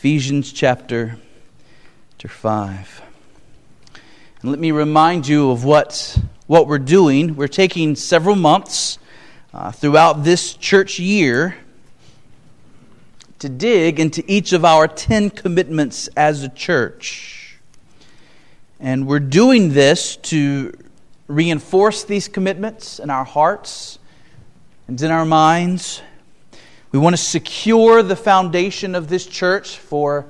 Ephesians chapter, chapter 5. And let me remind you of what, what we're doing. We're taking several months uh, throughout this church year to dig into each of our 10 commitments as a church. And we're doing this to reinforce these commitments in our hearts and in our minds we want to secure the foundation of this church for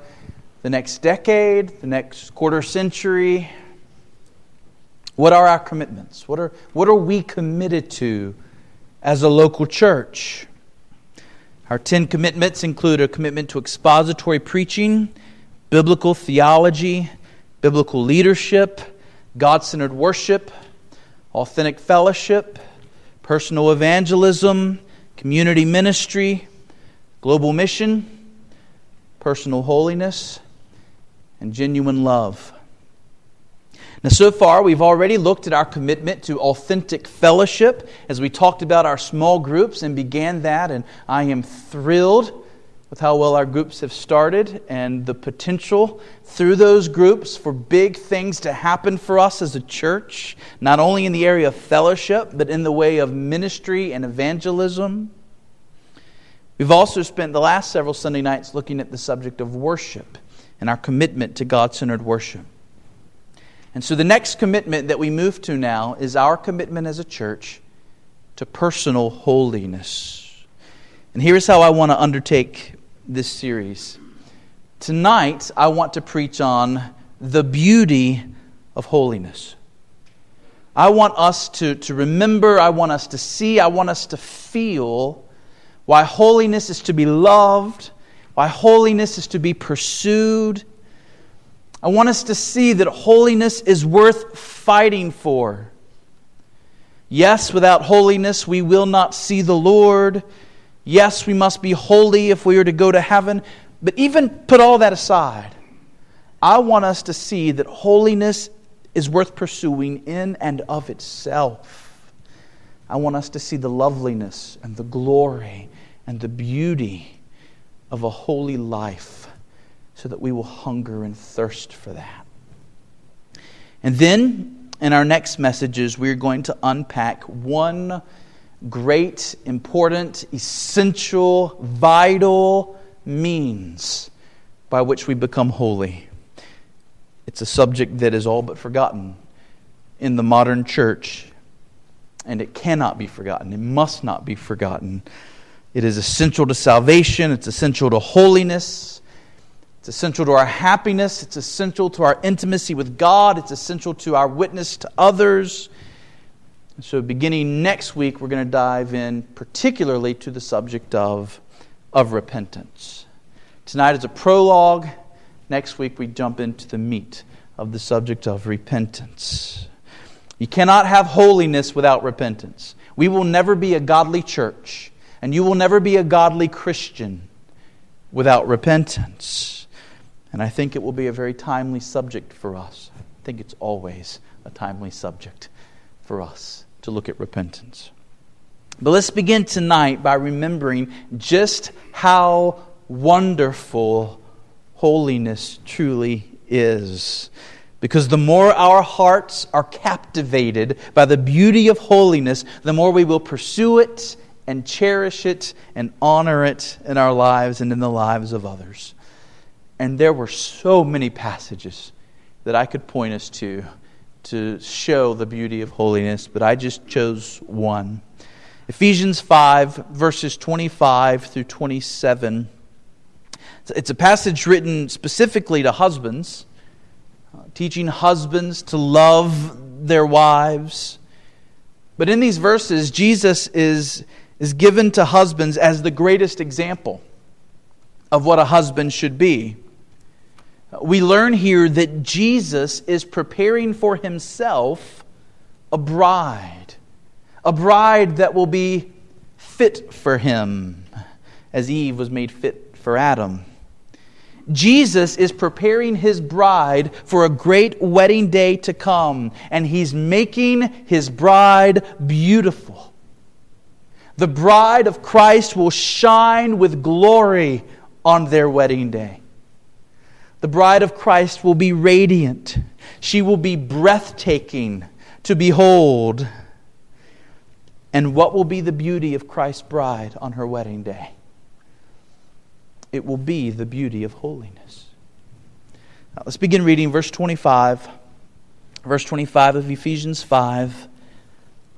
the next decade, the next quarter century. What are our commitments? What are, what are we committed to as a local church? Our 10 commitments include a commitment to expository preaching, biblical theology, biblical leadership, God centered worship, authentic fellowship, personal evangelism, community ministry, global mission, personal holiness, and genuine love. Now, so far, we've already looked at our commitment to authentic fellowship as we talked about our small groups and began that, and I am thrilled with how well our groups have started and the potential through those groups for big things to happen for us as a church, not only in the area of fellowship, but in the way of ministry and evangelism. We've also spent the last several Sunday nights looking at the subject of worship and our commitment to God centered worship. And so the next commitment that we move to now is our commitment as a church to personal holiness. And here's how I want to undertake this series. Tonight, I want to preach on the beauty of holiness. I want us to, to remember, I want us to see, I want us to feel why holiness is to be loved, why holiness is to be pursued. I want us to see that holiness is worth fighting for. Yes, without holiness, we will not see the Lord. Yes, we must be holy if we are to go to heaven. But even put all that aside, I want us to see that holiness is worth pursuing in and of itself. I want us to see the loveliness and the glory and the beauty of a holy life so that we will hunger and thirst for that. And then in our next messages, we're going to unpack one great, important, essential, vital means by which we become holy. It's a subject that is all but forgotten in the modern church, and it cannot be forgotten. It must not be forgotten. It is essential to salvation, it's essential to holiness, it's essential to our happiness, it's essential to our intimacy with God, it's essential to our witness to others. And so, beginning next week, we're going to dive in particularly to the subject of, of repentance. Tonight is a prologue. Next week, we jump into the meat of the subject of repentance. You cannot have holiness without repentance. We will never be a godly church and you will never be a godly Christian without repentance. And I think it will be a very timely subject for us. I think it's always a timely subject for us to look at repentance. But let's begin tonight by remembering just how wonderful holiness truly is. Because the more our hearts are captivated by the beauty of holiness, the more we will pursue it and cherish it and honor it in our lives and in the lives of others. And there were so many passages that I could point us to to show the beauty of holiness, but I just chose one. Ephesians 5, verses 25 through 27. It's a passage written specifically to husbands, uh, teaching husbands to love their wives. But in these verses, Jesus is is given to husbands as the greatest example of what a husband should be. We learn here that Jesus is preparing for himself a bride, a bride that will be fit for him, as Eve was made fit for Adam. Jesus is preparing his bride for a great wedding day to come, and he's making his bride beautiful the bride of Christ will shine with glory on their wedding day. The bride of Christ will be radiant. She will be breathtaking to behold. And what will be the beauty of Christ's bride on her wedding day? It will be the beauty of holiness. Now, let's begin reading verse 25. Verse 25 of Ephesians 5.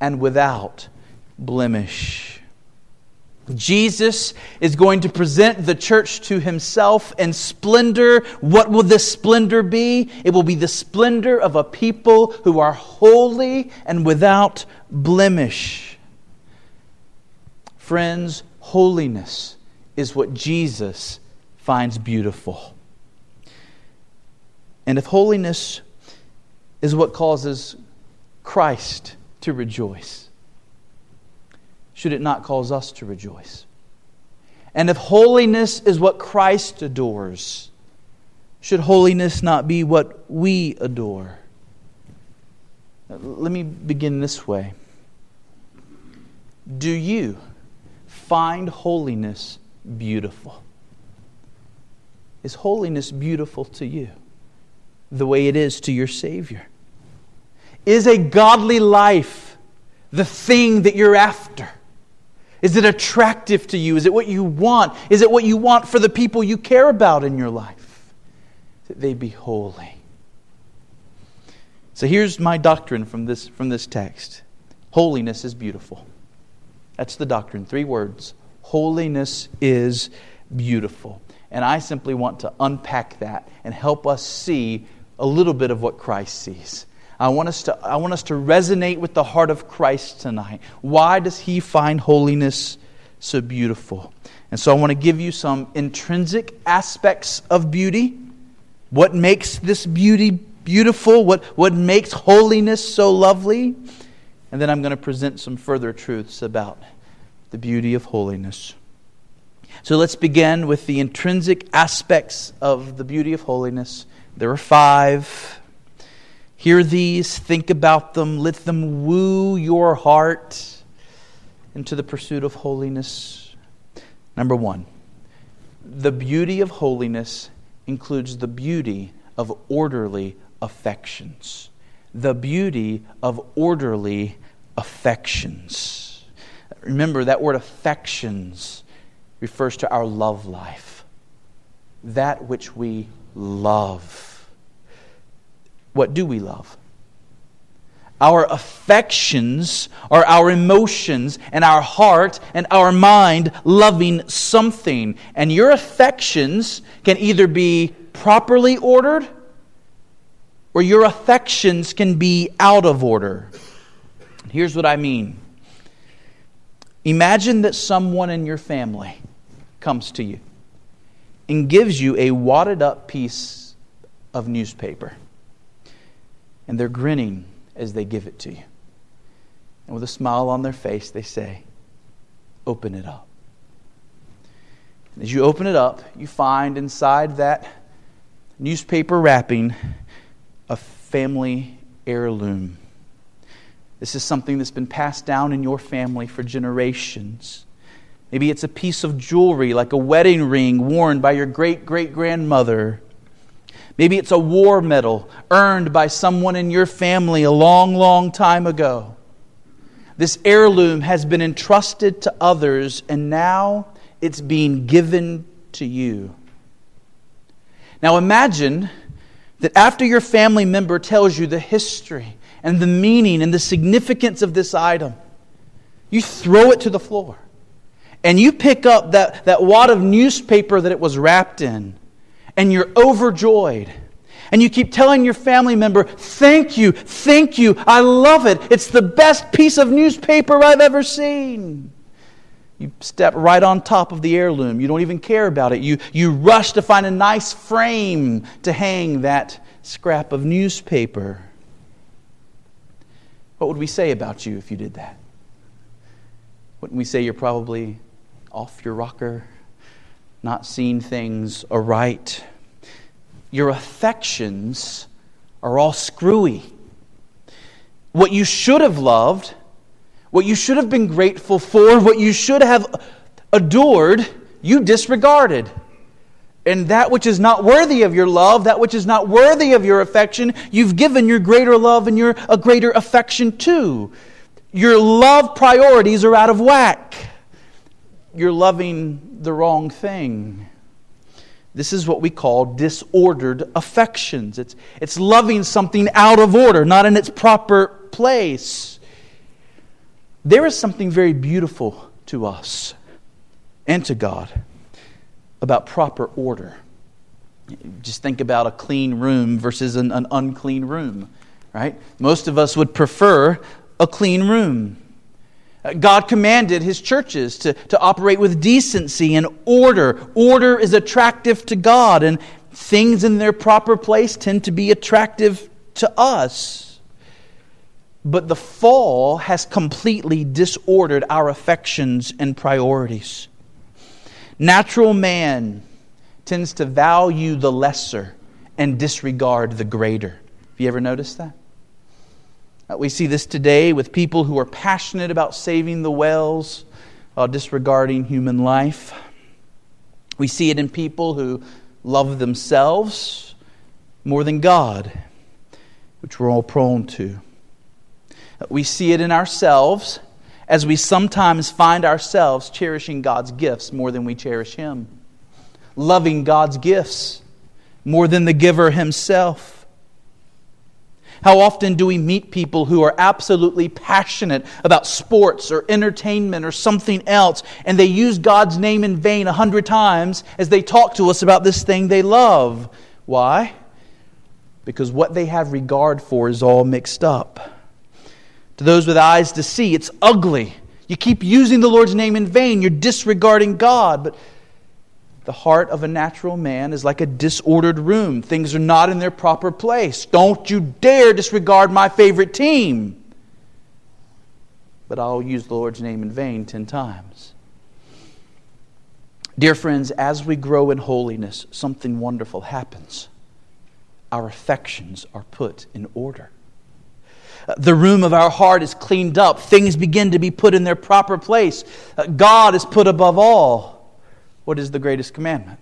and without blemish. Jesus is going to present the church to himself in splendor. What will this splendor be? It will be the splendor of a people who are holy and without blemish. Friends, holiness is what Jesus finds beautiful. And if holiness is what causes Christ to rejoice? Should it not cause us to rejoice? And if holiness is what Christ adores, should holiness not be what we adore? Let me begin this way. Do you find holiness beautiful? Is holiness beautiful to you the way it is to your Savior? Is a godly life the thing that you're after? Is it attractive to you? Is it what you want? Is it what you want for the people you care about in your life? That they be holy. So here's my doctrine from this, from this text Holiness is beautiful. That's the doctrine. Three words Holiness is beautiful. And I simply want to unpack that and help us see a little bit of what Christ sees. I want, us to, I want us to resonate with the heart of Christ tonight. Why does he find holiness so beautiful? And so I want to give you some intrinsic aspects of beauty. What makes this beauty beautiful? What, what makes holiness so lovely? And then I'm going to present some further truths about the beauty of holiness. So let's begin with the intrinsic aspects of the beauty of holiness. There are five. Hear these, think about them, let them woo your heart into the pursuit of holiness. Number one, the beauty of holiness includes the beauty of orderly affections. The beauty of orderly affections. Remember, that word affections refers to our love life, that which we love what do we love? Our affections are our emotions and our heart and our mind loving something. And your affections can either be properly ordered or your affections can be out of order. Here's what I mean Imagine that someone in your family comes to you and gives you a wadded up piece of newspaper and they're grinning as they give it to you. And with a smile on their face, they say, Open it up. And as you open it up, you find inside that newspaper wrapping a family heirloom. This is something that's been passed down in your family for generations. Maybe it's a piece of jewelry like a wedding ring worn by your great great grandmother. Maybe it's a war medal earned by someone in your family a long, long time ago. This heirloom has been entrusted to others, and now it's being given to you. Now imagine that after your family member tells you the history and the meaning and the significance of this item, you throw it to the floor and you pick up that, that wad of newspaper that it was wrapped in and you're overjoyed. And you keep telling your family member, Thank you, thank you, I love it. It's the best piece of newspaper I've ever seen. You step right on top of the heirloom. You don't even care about it. You, you rush to find a nice frame to hang that scrap of newspaper. What would we say about you if you did that? Wouldn't we say you're probably off your rocker, not seeing things aright? Your affections are all screwy. What you should have loved what you should have been grateful for, what you should have adored, you disregarded. And that which is not worthy of your love, that which is not worthy of your affection, you've given your greater love and your a greater affection to. Your love priorities are out of whack. You're loving the wrong thing. This is what we call disordered affections. It's, it's loving something out of order, not in its proper place. There is something very beautiful to us and to God about proper order. Just think about a clean room versus an, an unclean room, right? Most of us would prefer a clean room. Uh, God commanded his churches to, to operate with decency and order. Order is attractive to God, and things in their proper place tend to be attractive to us. But the fall has completely disordered our affections and priorities. Natural man tends to value the lesser and disregard the greater. Have you ever noticed that? Uh, we see this today with people who are passionate about saving the whales while disregarding human life. We see it in people who love themselves more than God, which we're all prone to. We see it in ourselves as we sometimes find ourselves cherishing God's gifts more than we cherish Him, loving God's gifts more than the giver Himself. How often do we meet people who are absolutely passionate about sports or entertainment or something else, and they use God's name in vain a hundred times as they talk to us about this thing they love? Why? Because what they have regard for is all mixed up. To those with eyes to see, it's ugly. You keep using the Lord's name in vain. You're disregarding God. But the heart of a natural man is like a disordered room. Things are not in their proper place. Don't you dare disregard my favorite team. But I'll use the Lord's name in vain ten times. Dear friends, as we grow in holiness, something wonderful happens. Our affections are put in order. The room of our heart is cleaned up. Things begin to be put in their proper place. God is put above all. What is the greatest commandment?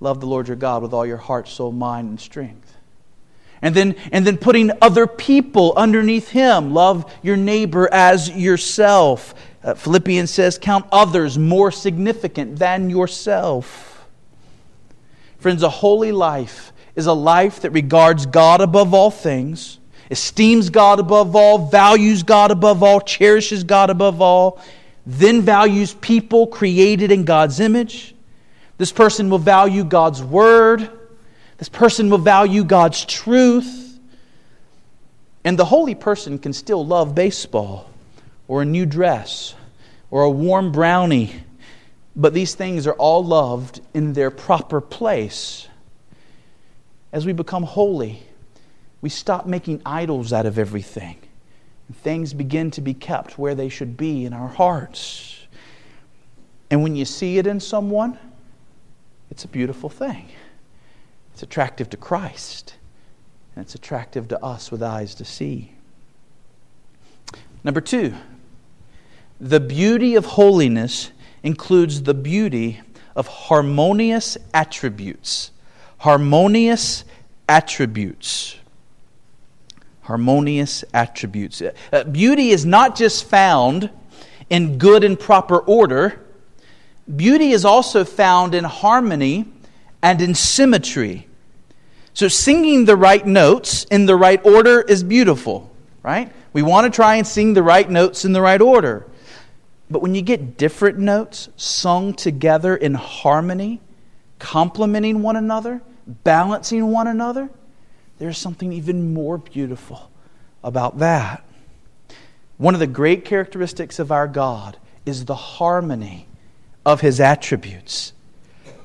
Love the Lord your God with all your heart, soul, mind, and strength. And then, and then putting other people underneath him. Love your neighbor as yourself. Uh, Philippians says, count others more significant than yourself. Friends, a holy life is a life that regards God above all things esteems God above all, values God above all, cherishes God above all, then values people created in God's image. This person will value God's word. This person will value God's truth. And the holy person can still love baseball or a new dress or a warm brownie, but these things are all loved in their proper place. As we become holy, we stop making idols out of everything. Things begin to be kept where they should be in our hearts. And when you see it in someone, it's a beautiful thing. It's attractive to Christ, and it's attractive to us with eyes to see. Number two, the beauty of holiness includes the beauty of harmonious attributes. Harmonious attributes harmonious attributes. Uh, beauty is not just found in good and proper order, beauty is also found in harmony and in symmetry. So, singing the right notes in the right order is beautiful, right? We want to try and sing the right notes in the right order. But when you get different notes sung together in harmony, complementing one another, balancing one another, there's something even more beautiful about that. One of the great characteristics of our God is the harmony of his attributes.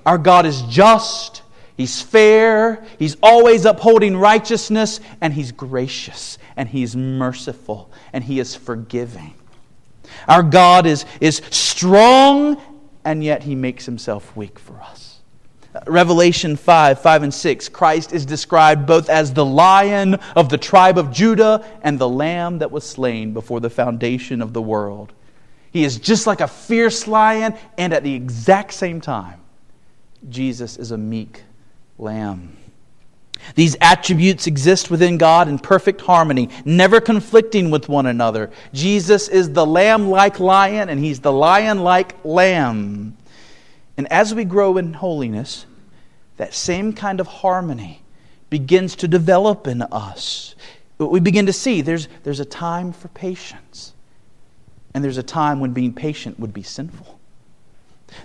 Our God is just, he's fair, he's always upholding righteousness, and he's gracious, and he's merciful, and he is forgiving. Our God is, is strong, and yet he makes himself weak for us. Revelation 5, 5 and 6, Christ is described both as the lion of the tribe of Judah and the lamb that was slain before the foundation of the world. He is just like a fierce lion, and at the exact same time, Jesus is a meek lamb. These attributes exist within God in perfect harmony, never conflicting with one another. Jesus is the lamb like lion, and he's the lion like lamb. And as we grow in holiness, that same kind of harmony begins to develop in us. We begin to see there's, there's a time for patience, and there's a time when being patient would be sinful.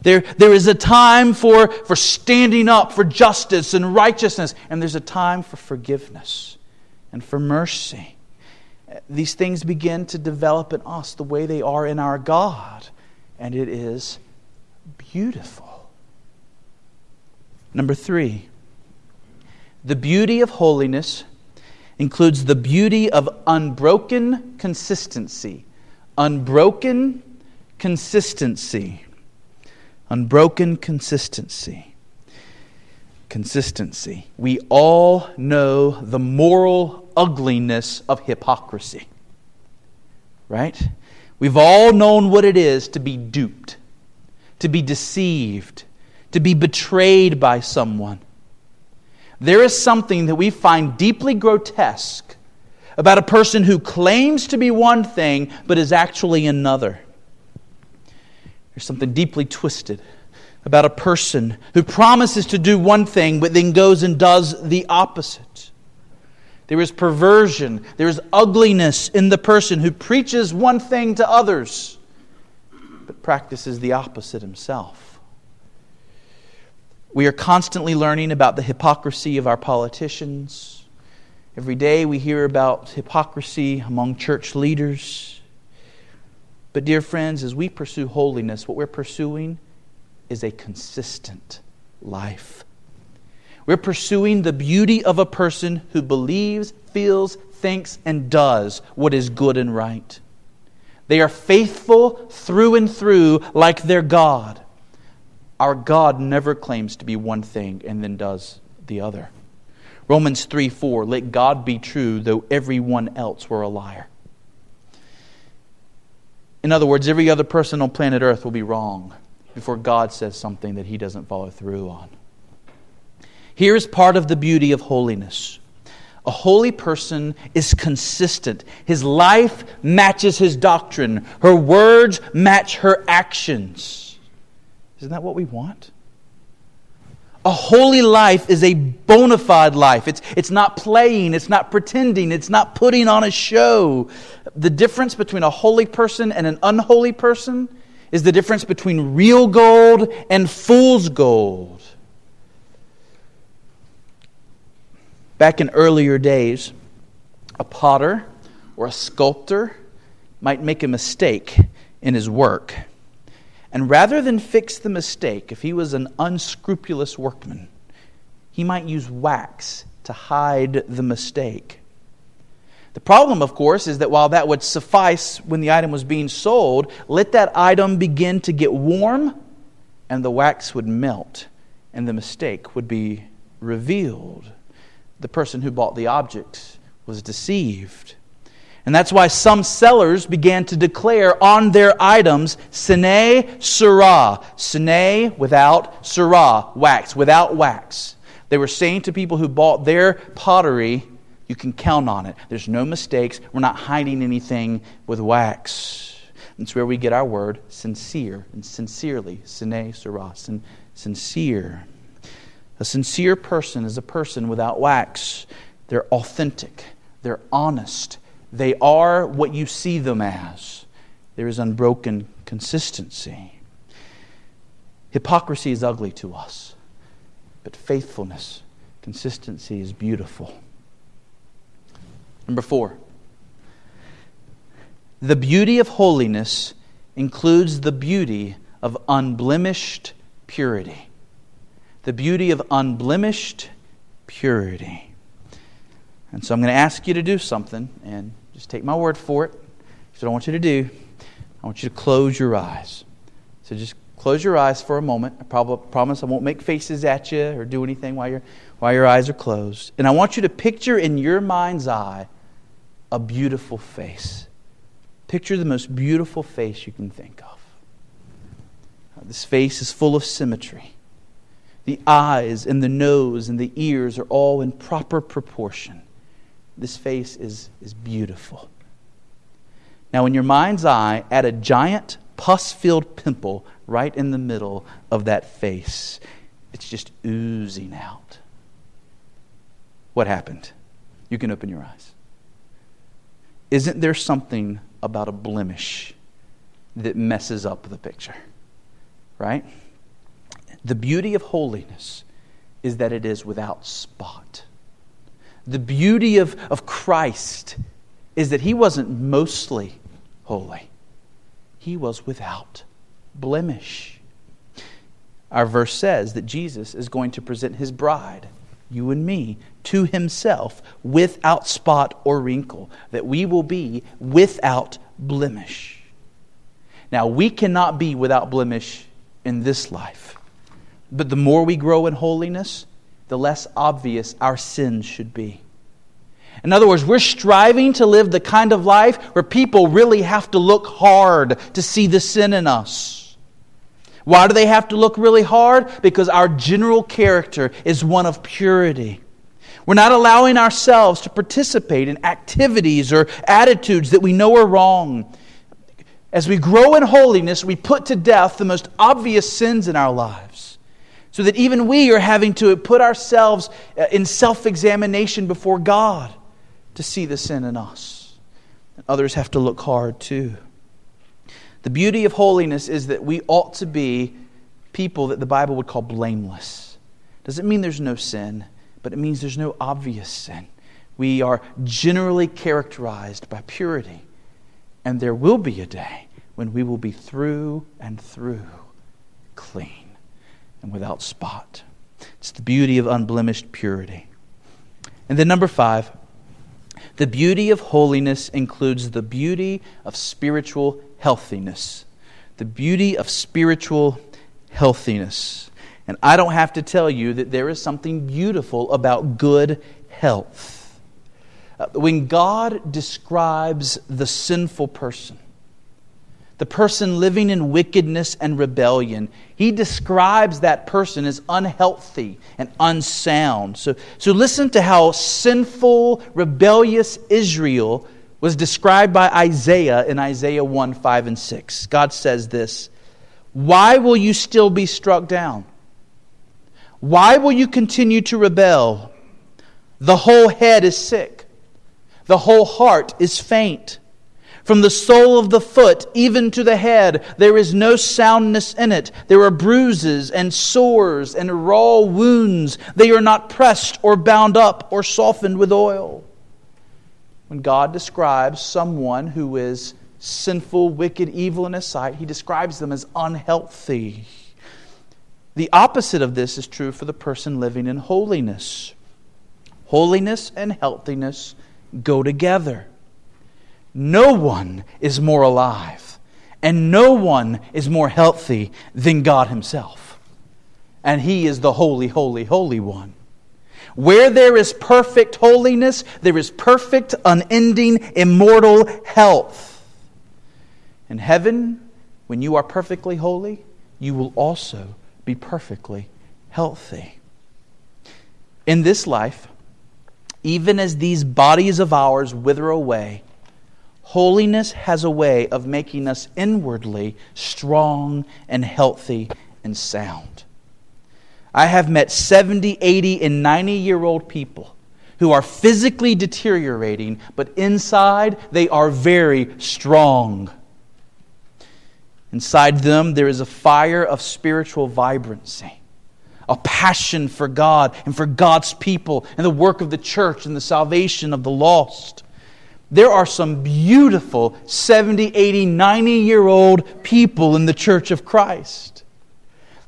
There, there is a time for, for standing up for justice and righteousness, and there's a time for forgiveness and for mercy. These things begin to develop in us the way they are in our God, and it is beautiful. Number three, the beauty of holiness includes the beauty of unbroken consistency. Unbroken consistency. Unbroken consistency. Consistency. We all know the moral ugliness of hypocrisy. Right? We've all known what it is to be duped to be deceived, to be betrayed by someone. There is something that we find deeply grotesque about a person who claims to be one thing but is actually another. There's something deeply twisted about a person who promises to do one thing but then goes and does the opposite. There is perversion, there is ugliness in the person who preaches one thing to others but practices the opposite himself. We are constantly learning about the hypocrisy of our politicians. Every day we hear about hypocrisy among church leaders. But, dear friends, as we pursue holiness, what we're pursuing is a consistent life. We're pursuing the beauty of a person who believes, feels, thinks, and does what is good and right. They are faithful through and through like their God. Our God never claims to be one thing and then does the other. Romans 3 4, let God be true, though everyone else were a liar. In other words, every other person on planet Earth will be wrong before God says something that he doesn't follow through on. Here is part of the beauty of holiness a holy person is consistent. His life matches his doctrine. Her words match her actions. Isn't that what we want? A holy life is a bona fide life. It's, it's not playing, it's not pretending, it's not putting on a show. The difference between a holy person and an unholy person is the difference between real gold and fool's gold. Back in earlier days, a potter or a sculptor might make a mistake in his work. And rather than fix the mistake, if he was an unscrupulous workman, he might use wax to hide the mistake. The problem, of course, is that while that would suffice when the item was being sold, let that item begin to get warm and the wax would melt and the mistake would be revealed the person who bought the object was deceived. And that's why some sellers began to declare on their items, Sine cera. Sine without cera, wax, without wax. They were saying to people who bought their pottery, you can count on it. There's no mistakes. We're not hiding anything with wax. That's where we get our word sincere and sincerely. Sine cera, sin- sincere. A sincere person is a person without wax. They're authentic, they're honest, they are what you see them as. There is unbroken consistency. Hypocrisy is ugly to us, but faithfulness, consistency is beautiful. Number four, the beauty of holiness includes the beauty of unblemished purity. The beauty of unblemished purity. And so I'm going to ask you to do something, and just take my word for it. That's what I want you to do. I want you to close your eyes. So just close your eyes for a moment. I probably, promise I won't make faces at you or do anything while, you while your eyes are closed. And I want you to picture in your mind's eye a beautiful face. Picture the most beautiful face you can think of. This face is full of symmetry. The eyes and the nose and the ears are all in proper proportion. This face is, is beautiful. Now, in your mind's eye, add a giant pus filled pimple right in the middle of that face. It's just oozing out. What happened? You can open your eyes. Isn't there something about a blemish that messes up the picture? Right? The beauty of holiness is that it is without spot. The beauty of, of Christ is that he wasn't mostly holy, he was without blemish. Our verse says that Jesus is going to present his bride, you and me, to himself without spot or wrinkle, that we will be without blemish. Now, we cannot be without blemish in this life, but the more we grow in holiness, the less obvious our sins should be. In other words, we're striving to live the kind of life where people really have to look hard to see the sin in us. Why do they have to look really hard? Because our general character is one of purity. We're not allowing ourselves to participate in activities or attitudes that we know are wrong. As we grow in holiness, we put to death the most obvious sins in our lives. So that even we are having to put ourselves uh, in self examination before God to see the sin in us. And others have to look hard too. The beauty of holiness is that we ought to be people that the Bible would call blameless. Doesn't mean there's no sin, but it means there's no obvious sin. We are generally characterized by purity. And there will be a day when we will be through and through clean and without spot. It's the beauty of unblemished purity. And then, number five, the beauty of holiness includes the beauty of spiritual healthiness. The beauty of spiritual healthiness. And I don't have to tell you that there is something beautiful about good health. Uh, when God describes the sinful person, the person living in wickedness and rebellion, he describes that person as unhealthy and unsound. So, so listen to how sinful, rebellious Israel was described by Isaiah in Isaiah 1 5 and 6. God says this Why will you still be struck down? Why will you continue to rebel? The whole head is sick, the whole heart is faint. From the sole of the foot even to the head, there is no soundness in it. There are bruises and sores and raw wounds. They are not pressed or bound up or softened with oil. When God describes someone who is sinful, wicked, evil in his sight, he describes them as unhealthy. The opposite of this is true for the person living in holiness. Holiness and healthiness go together. No one is more alive, and no one is more healthy than God Himself. And He is the holy, holy, holy one. Where there is perfect holiness, there is perfect, unending, immortal health. In heaven, when you are perfectly holy, you will also be perfectly healthy. In this life, even as these bodies of ours wither away, Holiness has a way of making us inwardly strong and healthy and sound. I have met 70, 80, and 90 year old people who are physically deteriorating, but inside they are very strong. Inside them, there is a fire of spiritual vibrancy, a passion for God and for God's people and the work of the church and the salvation of the lost. There are some beautiful 70, 80, 90 year old people in the church of Christ.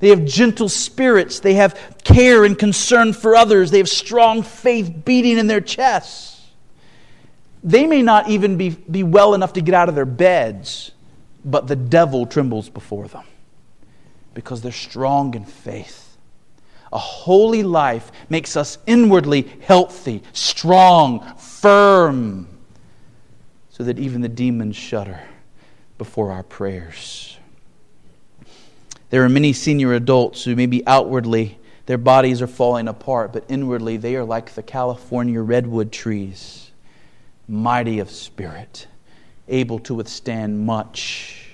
They have gentle spirits. They have care and concern for others. They have strong faith beating in their chests. They may not even be, be well enough to get out of their beds, but the devil trembles before them because they're strong in faith. A holy life makes us inwardly healthy, strong, firm, so that even the demons shudder before our prayers. There are many senior adults who maybe outwardly their bodies are falling apart, but inwardly they are like the California redwood trees, mighty of spirit, able to withstand much,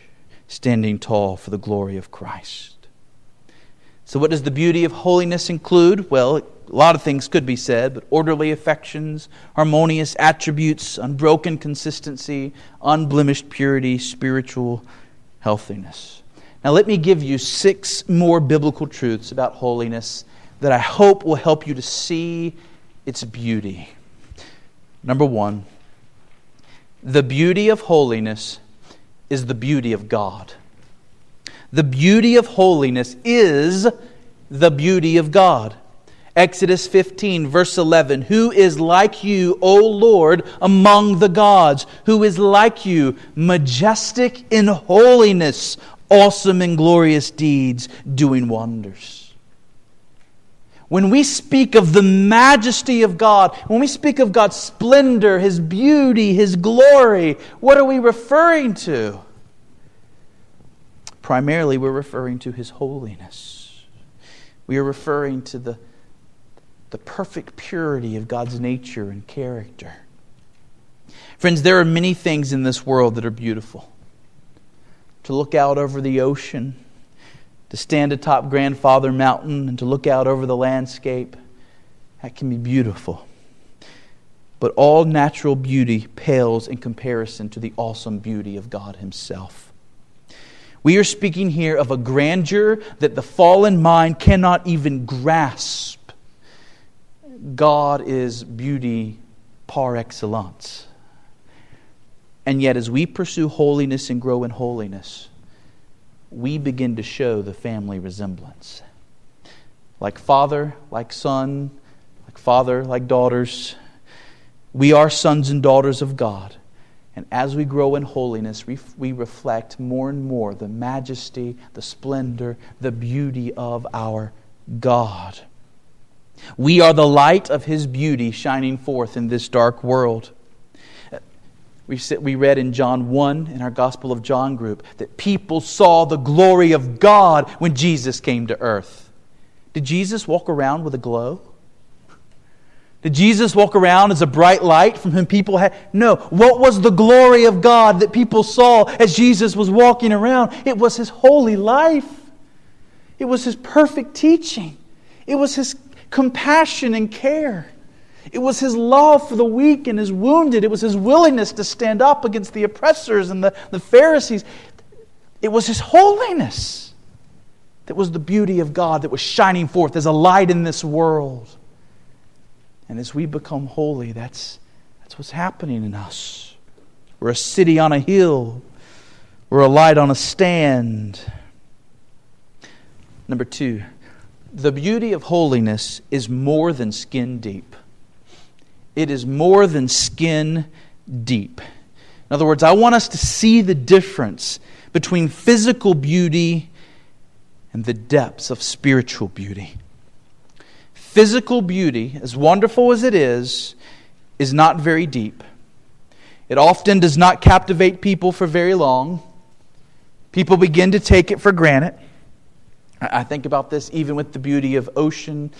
standing tall for the glory of Christ. So, what does the beauty of holiness include? Well, a lot of things could be said, but orderly affections, harmonious attributes, unbroken consistency, unblemished purity, spiritual healthiness. Now, let me give you six more biblical truths about holiness that I hope will help you to see its beauty. Number one, the beauty of holiness is the beauty of God. The beauty of holiness is the beauty of God. Exodus 15, verse 11 Who is like you, O Lord, among the gods? Who is like you, majestic in holiness, awesome in glorious deeds, doing wonders? When we speak of the majesty of God, when we speak of God's splendor, His beauty, His glory, what are we referring to? Primarily, we're referring to His holiness. We are referring to the, the perfect purity of God's nature and character. Friends, there are many things in this world that are beautiful. To look out over the ocean, to stand atop Grandfather Mountain, and to look out over the landscape, that can be beautiful. But all natural beauty pales in comparison to the awesome beauty of God Himself. We are speaking here of a grandeur that the fallen mind cannot even grasp. God is beauty par excellence. And yet, as we pursue holiness and grow in holiness, we begin to show the family resemblance. Like father, like son, like father, like daughters, we are sons and daughters of God. And as we grow in holiness, we, we reflect more and more the majesty, the splendor, the beauty of our God. We are the light of His beauty shining forth in this dark world. We, we read in John 1 in our Gospel of John group that people saw the glory of God when Jesus came to earth. Did Jesus walk around with a glow? Did Jesus walk around as a bright light from whom people had? No. What was the glory of God that people saw as Jesus was walking around? It was his holy life, it was his perfect teaching, it was his compassion and care. It was his love for the weak and his wounded. It was his willingness to stand up against the oppressors and the, the Pharisees. It was his holiness that was the beauty of God that was shining forth as a light in this world. And as we become holy, that's, that's what's happening in us. We're a city on a hill, we're a light on a stand. Number two, the beauty of holiness is more than skin deep. It is more than skin deep. In other words, I want us to see the difference between physical beauty and the depths of spiritual beauty physical beauty, as wonderful as it is, is not very deep. It often does not captivate people for very long. People begin to take it for granted. I think about this even with the beauty of ocean.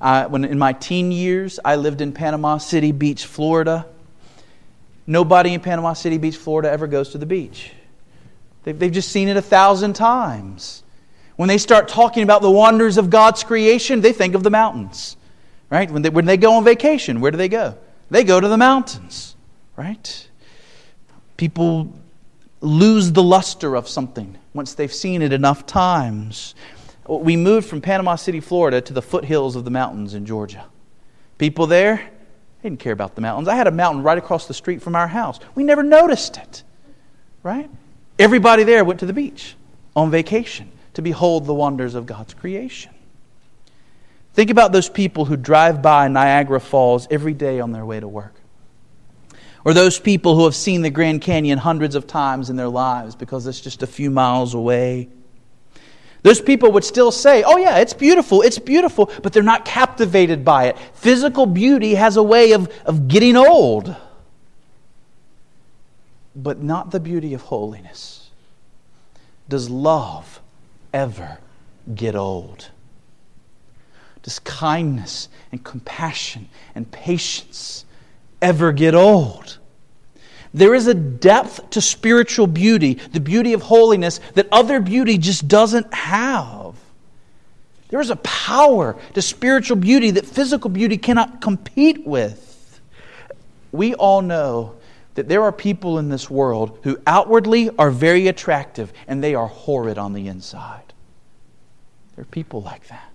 Uh, when in my teen years, I lived in Panama City Beach, Florida. Nobody in Panama City Beach, Florida ever goes to the beach. They've, they've just seen it a thousand times. When they start talking about the wonders of God's creation, they think of the mountains. Right? When they, when they go on vacation, where do they go? They go to the mountains. Right? People lose the luster of something once they've seen it enough times. We moved from Panama City, Florida to the foothills of the mountains in Georgia. People there, didn't care about the mountains. I had a mountain right across the street from our house. We never noticed it, right? Everybody there went to the beach on vacation to behold the wonders of God's creation. Think about those people who drive by Niagara Falls every day on their way to work. Or those people who have seen the Grand Canyon hundreds of times in their lives because it's just a few miles away. Those people would still say, Oh, yeah, it's beautiful, it's beautiful, but they're not captivated by it. Physical beauty has a way of, of getting old, but not the beauty of holiness. Does love ever get old? Does kindness and compassion and patience ever get old? There is a depth to spiritual beauty, the beauty of holiness, that other beauty just doesn't have. There is a power to spiritual beauty that physical beauty cannot compete with. We all know that there are people in this world who outwardly are very attractive and they are horrid on the inside. There are people like that.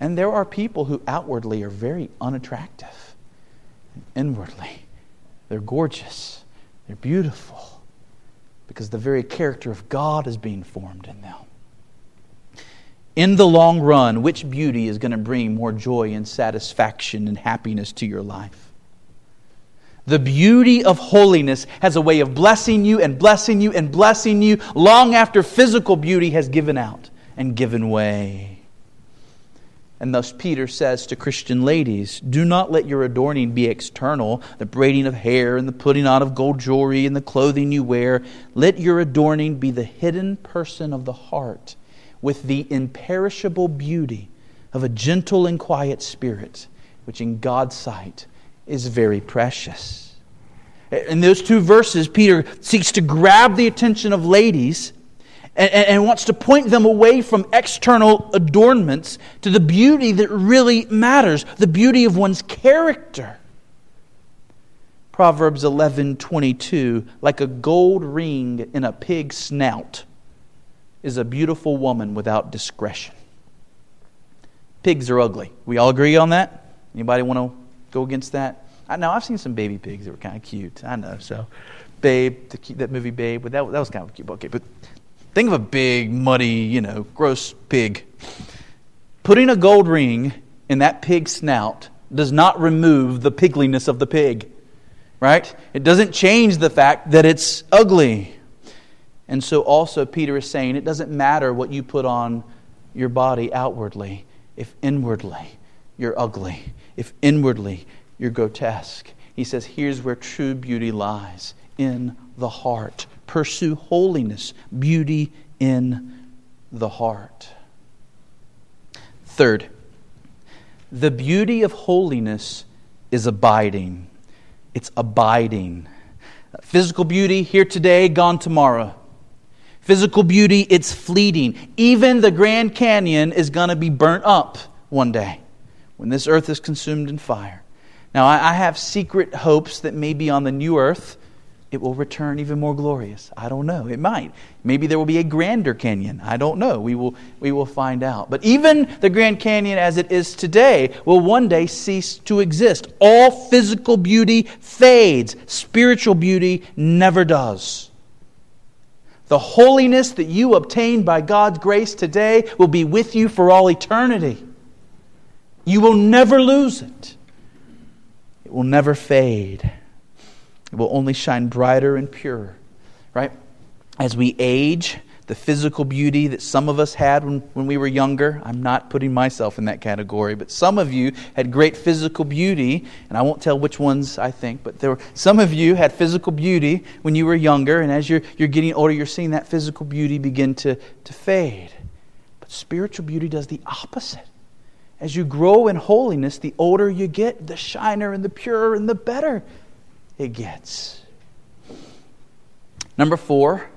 And there are people who outwardly are very unattractive. And inwardly, they're gorgeous. They're beautiful. Because the very character of God is being formed in them. In the long run, which beauty is going to bring more joy and satisfaction and happiness to your life? The beauty of holiness has a way of blessing you and blessing you and blessing you long after physical beauty has given out and given way. And thus Peter says to Christian ladies, Do not let your adorning be external, the braiding of hair and the putting on of gold jewelry and the clothing you wear. Let your adorning be the hidden person of the heart, with the imperishable beauty of a gentle and quiet spirit, which in God's sight is very precious. In those two verses, Peter seeks to grab the attention of ladies and, and, wants to point them away from external adornments to the beauty that really matters, the beauty of one's character. Proverbs 11:22 like a gold ring in a pig's snout is a beautiful woman without discretion. Pigs are ugly. We all agree on that? Anybody want to go against that? I know I've seen some baby pigs that were kind of cute. I know. So, Babe, the, that movie Babe, but that, that was kind of cute. Okay, but Think of a big, muddy, you know, gross pig. Putting a gold ring in that pig's snout does not remove the pigliness of the pig, right? It doesn't change the fact that it's ugly. And so, also, Peter is saying it doesn't matter what you put on your body outwardly if inwardly you're ugly, if inwardly you're grotesque. He says, here's where true beauty lies in the heart pursue holiness, beauty in the heart. Third, the beauty of holiness is abiding. It's abiding. Physical beauty here today, gone tomorrow. Physical beauty, it's fleeting. Even the Grand Canyon is going to be burnt up one day when this earth is consumed in fire. Now, I have secret hopes that maybe on the new earth, it will return even more glorious. I don't know. It might. Maybe there will be a grander canyon. I don't know. We will, we will find out. But even the Grand Canyon as it is today will one day cease to exist. All physical beauty fades, spiritual beauty never does. The holiness that you obtain by God's grace today will be with you for all eternity. You will never lose it, it will never fade. It will only shine brighter and purer, right? As we age, the physical beauty that some of us had when, when we were younger, I'm not putting myself in that category, but some of you had great physical beauty, and I won't tell which ones I think, but there were some of you had physical beauty when you were younger, and as you're, you're getting older, you're seeing that physical beauty begin to, to fade. But spiritual beauty does the opposite. As you grow in holiness, the older you get, the shiner and the purer and the better it gets. Number four,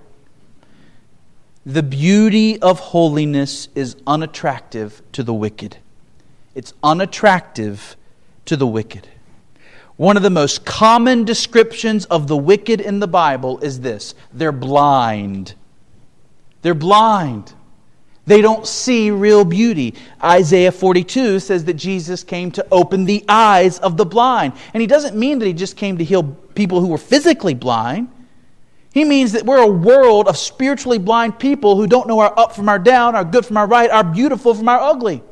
the beauty of holiness is unattractive to the wicked. It's unattractive to the wicked. One of the most common descriptions of the wicked in the Bible is this they're blind. They're blind. They don't see real beauty. Isaiah 42 says that Jesus came to open the eyes of the blind. And he doesn't mean that he just came to heal people who were physically blind. He means that we're a world of spiritually blind people who don't know our up from our down, our good from our right, our beautiful from our ugly.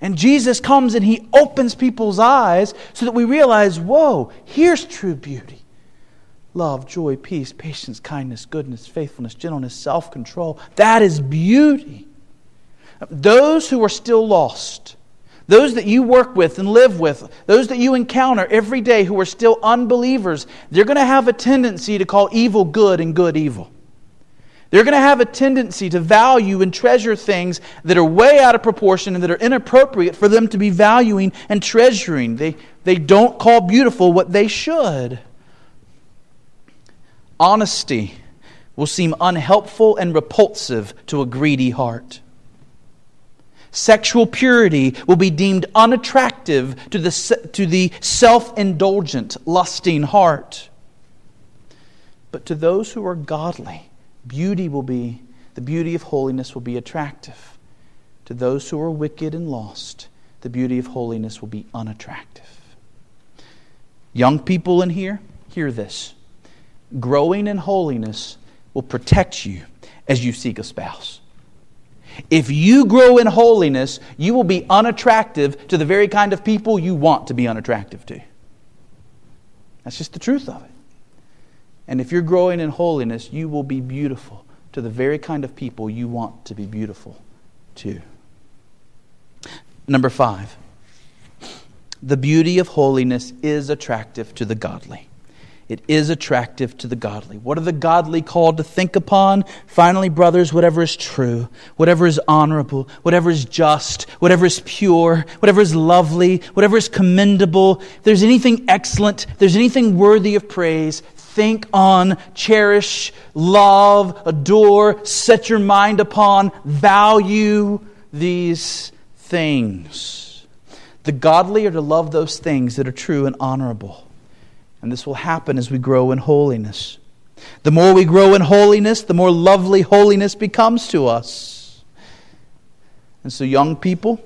And Jesus comes and he opens people's eyes so that we realize whoa, here's true beauty love, joy, peace, patience, kindness, goodness, faithfulness, gentleness, self control. That is beauty. Those who are still lost, those that you work with and live with, those that you encounter every day who are still unbelievers, they're going to have a tendency to call evil good and good evil. They're going to have a tendency to value and treasure things that are way out of proportion and that are inappropriate for them to be valuing and treasuring. They, they don't call beautiful what they should. Honesty will seem unhelpful and repulsive to a greedy heart. Sexual purity will be deemed unattractive to the, to the self indulgent, lusting heart. But to those who are godly, beauty will be, the beauty of holiness will be attractive. To those who are wicked and lost, the beauty of holiness will be unattractive. Young people in here, hear this growing in holiness will protect you as you seek a spouse. If you grow in holiness, you will be unattractive to the very kind of people you want to be unattractive to. That's just the truth of it. And if you're growing in holiness, you will be beautiful to the very kind of people you want to be beautiful to. Number five, the beauty of holiness is attractive to the godly. It is attractive to the godly. What are the godly called to think upon? Finally, brothers, whatever is true, whatever is honorable, whatever is just, whatever is pure, whatever is lovely, whatever is commendable, if there's anything excellent, if there's anything worthy of praise, think on, cherish, love, adore, set your mind upon, value these things. The godly are to love those things that are true and honorable. And this will happen as we grow in holiness. The more we grow in holiness, the more lovely holiness becomes to us. And so, young people,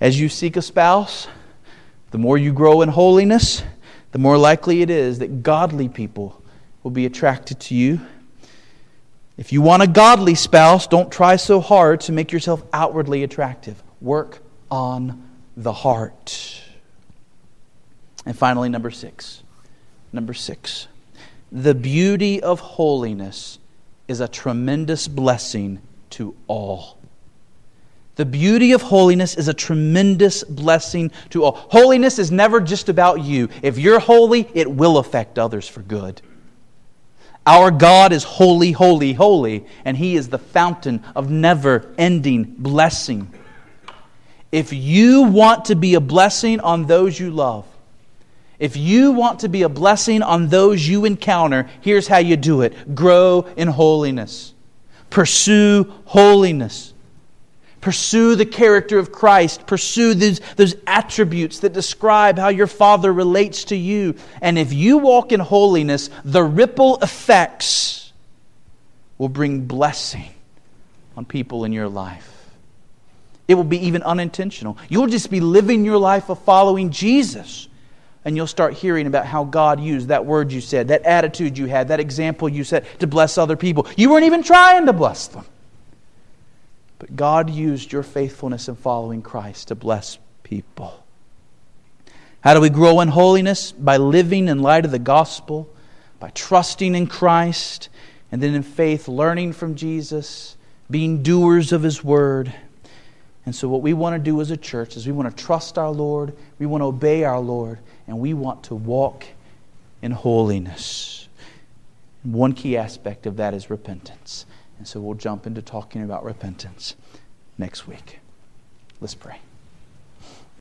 as you seek a spouse, the more you grow in holiness, the more likely it is that godly people will be attracted to you. If you want a godly spouse, don't try so hard to make yourself outwardly attractive. Work on the heart. And finally, number six Number six, the beauty of holiness is a tremendous blessing to all. The beauty of holiness is a tremendous blessing to all. Holiness is never just about you. If you're holy, it will affect others for good. Our God is holy, holy, holy, and He is the fountain of never ending blessing. If you want to be a blessing on those you love, if you want to be a blessing on those you encounter, here's how you do it grow in holiness, pursue holiness. Pursue the character of Christ. Pursue those, those attributes that describe how your Father relates to you. And if you walk in holiness, the ripple effects will bring blessing on people in your life. It will be even unintentional. You'll just be living your life of following Jesus and you'll start hearing about how God used that word you said, that attitude you had, that example you set to bless other people. You weren't even trying to bless them. But God used your faithfulness in following Christ to bless people. How do we grow in holiness? By living in light of the gospel, by trusting in Christ, and then in faith, learning from Jesus, being doers of his word. And so, what we want to do as a church is we want to trust our Lord, we want to obey our Lord, and we want to walk in holiness. One key aspect of that is repentance. And so we'll jump into talking about repentance next week. Let's pray.